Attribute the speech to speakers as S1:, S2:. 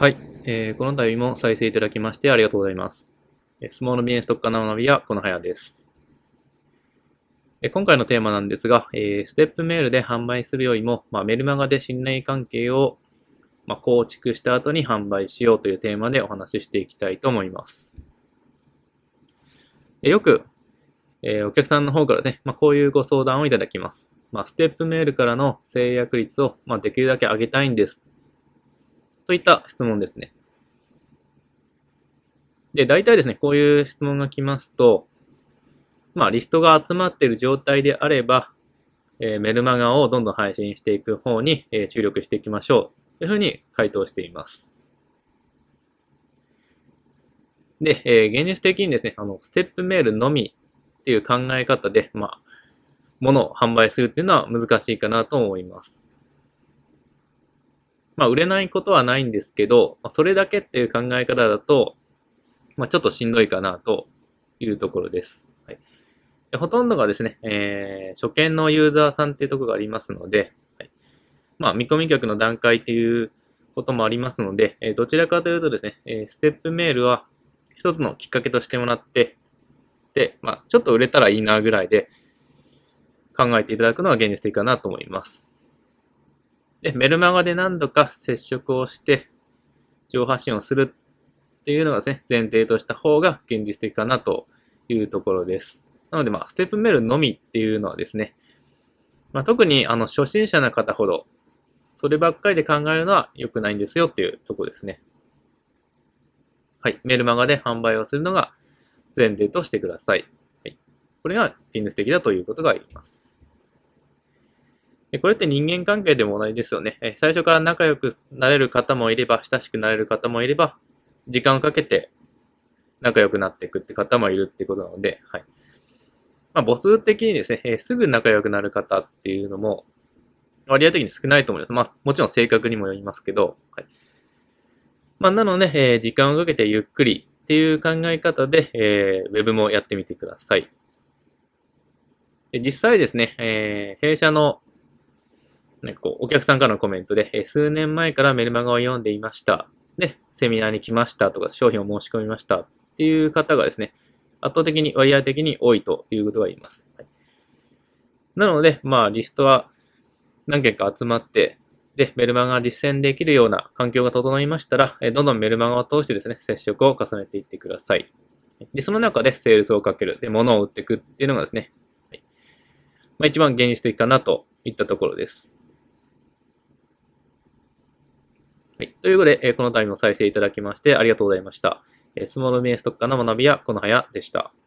S1: はい、えー、この度も再生いただきましてありがとうございます。スモールビジネス特化の学びはこのはやです。今回のテーマなんですが、えー、ステップメールで販売するよりも、まあ、メルマガで信頼関係を、まあ、構築した後に販売しようというテーマでお話ししていきたいと思います。よく、えー、お客さんの方からね、まあ、こういうご相談をいただきます。まあ、ステップメールからの制約率を、まあ、できるだけ上げたいんですといった質問ですね。で、大体ですね、こういう質問が来ますと、まあ、リストが集まっている状態であれば、えー、メルマガをどんどん配信していく方に、えー、注力していきましょう。というふうに回答しています。で、えー、現実的にですね、あの、ステップメールのみっていう考え方で、まあ、物を販売するっていうのは難しいかなと思います。まあ、売れないことはないんですけど、まあそれだけっていう考え方だと、まあ、ちょっとしんどいかなというところです。はい、でほとんどがですね、えー、初見のユーザーさんっていうところがありますので、はい、まあ、見込み客の段階っていうこともありますので、えー、どちらかというとですね、えー、ステップメールは一つのきっかけとしてもらって、で、まあ、ちょっと売れたらいいなぐらいで考えていただくのは現実的かなと思います。で、メルマガで何度か接触をして、情報発信をするっていうのがですね、前提とした方が現実的かなというところです。なので、まあ、ステップメールのみっていうのはですね、まあ、特にあの初心者の方ほど、そればっかりで考えるのは良くないんですよっていうところですね。はい。メルマガで販売をするのが前提としてください。はい。これが現実的だということが言います。でこれって人間関係でも同じですよね。え最初から仲良くなれる方もいれば、親しくなれる方もいれば、時間をかけて仲良くなっていくって方もいるってことなので、はい。まあ、母数的にですね、えすぐ仲良くなる方っていうのも、割合的に少ないと思います。まあ、もちろん性格にもよりますけど、はい。まあ、なので、えー、時間をかけてゆっくりっていう考え方で、えー、ウェブもやってみてください。実際ですね、えー、弊社のね、こう、お客さんからのコメントで、え数年前からメルマガを読んでいました。で、セミナーに来ましたとか、商品を申し込みましたっていう方がですね、圧倒的に割合的に多いということが言います。はい、なので、まあ、リストは何件か集まって、で、メルマガが実践できるような環境が整いましたら、えどんどんメルマガを通してですね、接触を重ねていってください。で、その中でセールスをかける。で、物を売っていくっていうのがですね、はいまあ、一番現実的かなといったところです。はい。ということで、えこの度も再生いただきましてありがとうございました。えスモールメイストッカーの学びやこのはやでした。